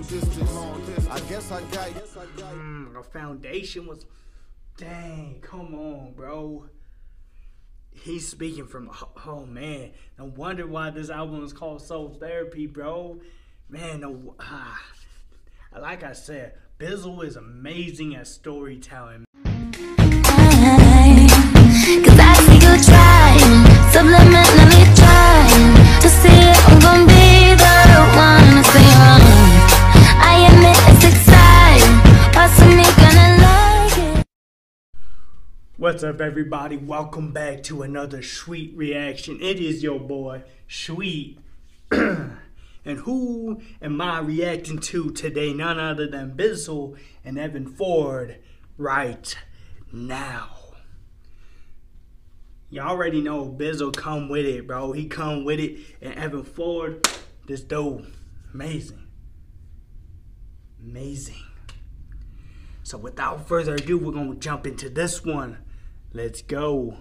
long distance. I guess I got. Mm, the foundation was. Dang, come on, bro. He's speaking from. Oh, man. No wonder why this album is called Soul Therapy, bro. Man, no. Ah, like I said, Bizzle is amazing at storytelling. What's up, everybody? Welcome back to another sweet reaction. It is your boy, Sweet. and who am I reacting to today? None other than Bizzle and Evan Ford right now. Y'all already know Bizzle come with it, bro. He come with it. And Evan Ford, this dude, amazing. Amazing. So without further ado, we're gonna jump into this one. Let's go.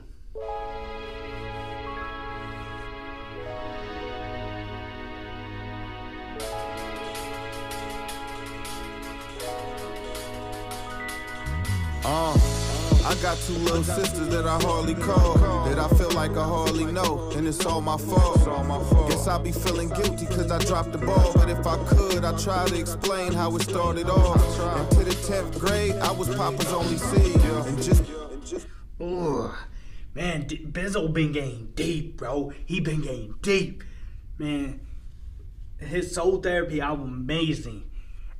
Uh, I got two little sisters that I hardly call, that I feel like I hardly know, and it's all my fault. Guess I be feeling guilty cause I dropped the ball, but if I could, I'd try to explain how it started off. And to the 10th grade, I was Papa's only seed, and just. Ugh. Man, D- Bizzle been getting deep, bro. He been getting deep. Man, his Soul Therapy album amazing.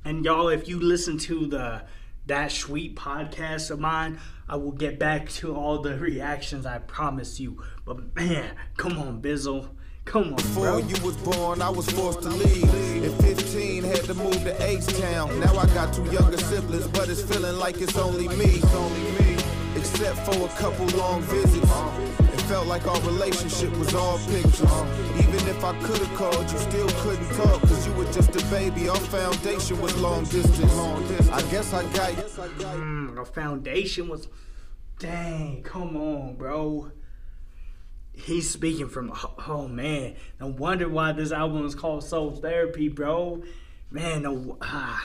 And y'all, if you listen to the that sweet podcast of mine, I will get back to all the reactions. I promise you. But man, come on, Bizzle. Come on, Before bro. you was born, I was forced to leave. At 15, had to move to H-Town. Now I got two younger siblings, but it's feeling like it's only me. It's only me. Except for a couple long visits. It felt like our relationship was all pictures. Even if I could have called, you still couldn't talk. Cause you were just a baby. Our foundation was long distance. I guess I got Mm, the foundation was. Dang, come on, bro. He's speaking from. Oh, man. No wonder why this album is called Soul Therapy, bro. Man, no. Ah,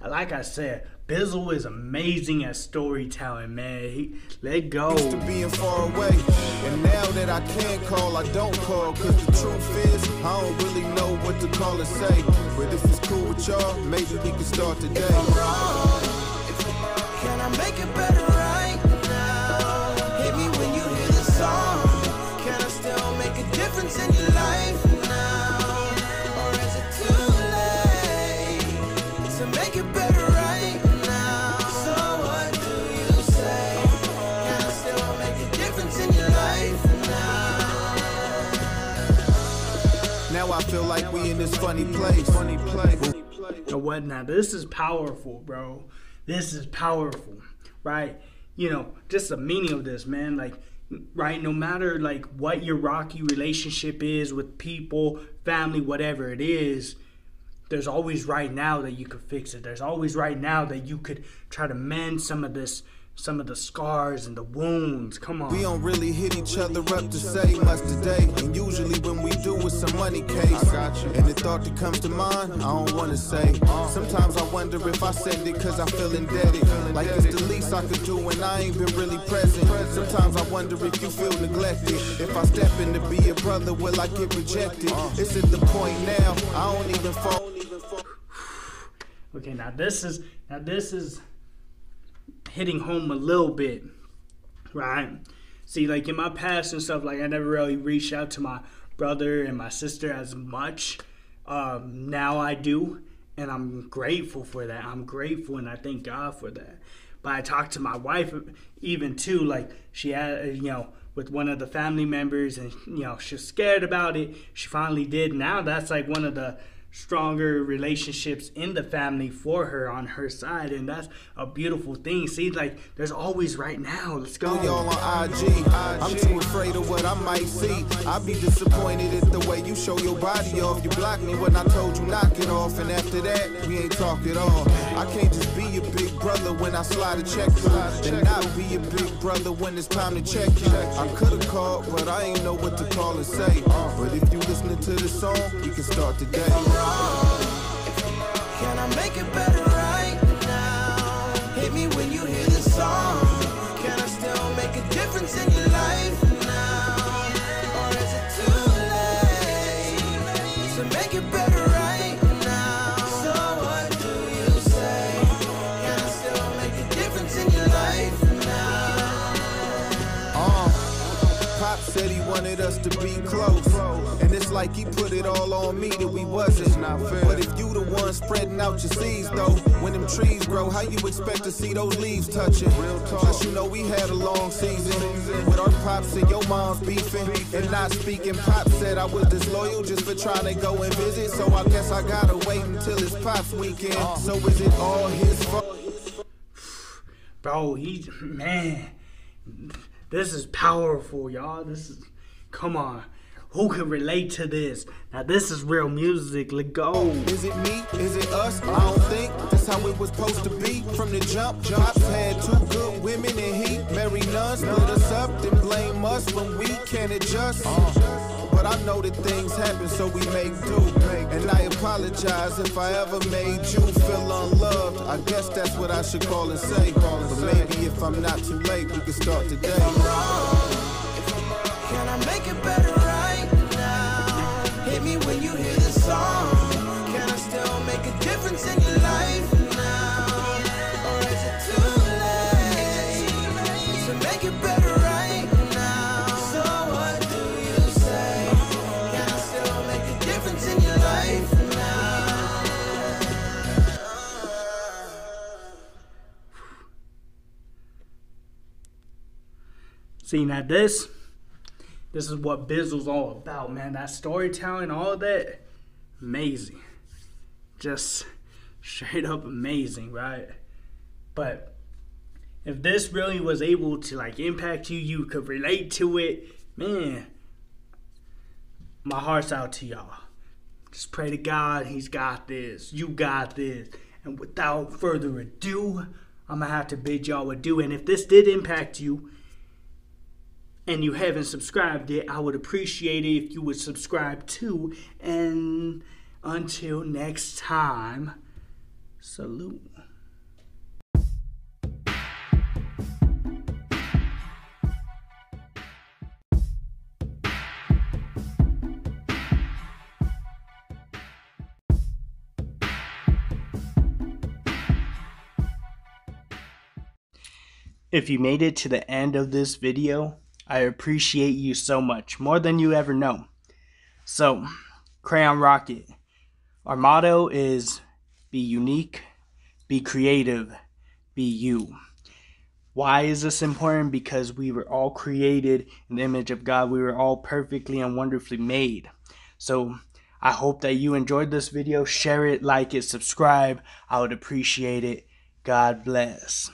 like I said, Bizzle is amazing at storytelling, man. He, let go. used to being far away. And now that I can't call, I don't call. Cause the truth is, I don't really know what to call or say. But if it's cool with y'all, maybe we can start today. Can I make it better feel like we in this funny place. Funny place. Know what? Now this is powerful, bro. This is powerful, right? You know, just the meaning of this, man. Like, right? No matter like what your rocky relationship is with people, family, whatever it is, there's always right now that you could fix it. There's always right now that you could try to mend some of this, some of the scars and the wounds. Come on. We don't really hit each other up to say much today. And usually when we do, it's a money case. And the thought that comes to mind, I don't wanna say. Sometimes I wonder if I said it cause I feel indebted. Like it's the least I could do and I ain't been really present. Sometimes I wonder if you feel neglected. If I step in to be a brother, will I get rejected? It's at the point now, I don't even fall. Okay, now this is now this is hitting home a little bit, right? See, like in my past and stuff, like I never really reached out to my brother and my sister as much. Um, now I do, and I'm grateful for that. I'm grateful, and I thank God for that. But I talked to my wife even too, like she had, you know, with one of the family members, and you know, she's scared about it. She finally did. Now that's like one of the stronger relationships in the family for her on her side and that's a beautiful thing see like there's always right now let's go y'all on IG. I'm too afraid of what I might see. I'd be disappointed at the way you show your body off. You blocked me when I told you knock it off, and after that, we ain't talk at all. I can't just be a big brother when I slide a check through, and not be a big brother when it's time to check you. I could've called, but I ain't know what to call and say. But if you to this song, we can start today. Can I make it better right now? Hit me when you hear the song. Can I still make a difference in your life now? Or is it too late to make it better said he wanted us to be close. And it's like he put it all on me that we wasn't. But if you the one spreading out your seeds, though, when them trees grow, how you expect to see those leaves touching? Plus, you know we had a long season with our pops and your mom's beefing and not speaking. Pop said I was disloyal just for trying to go and visit. So I guess I gotta wait until it's Pop's weekend. Uh-huh. So is it all his fault? Bro, he man, this is powerful, y'all. This is come on. Who can relate to this? Now this is real music. Let go. Is it me? Is it us? I don't think that's how it was supposed to be. From the jump, Pops had two good women and he married none. Split us up, then blame us when we can't adjust. But I know that things happen, so we make do. And I apologize if I ever made you feel unloved. I guess that's what I should call and say. But maybe if I'm not too late, we can start today. Can I make it better right now? Hit me when you hear the song. Can I still make a difference in your life See now this, this is what Bizzle's all about, man. That storytelling, all of that, amazing. Just straight up amazing, right? But if this really was able to like impact you, you could relate to it, man. My heart's out to y'all. Just pray to God, He's got this. You got this. And without further ado, I'm gonna have to bid y'all adieu. And if this did impact you, and you haven't subscribed yet, I would appreciate it if you would subscribe too. And until next time, salute. If you made it to the end of this video, I appreciate you so much, more than you ever know. So, Crayon Rocket, our motto is be unique, be creative, be you. Why is this important? Because we were all created in the image of God. We were all perfectly and wonderfully made. So, I hope that you enjoyed this video. Share it, like it, subscribe. I would appreciate it. God bless.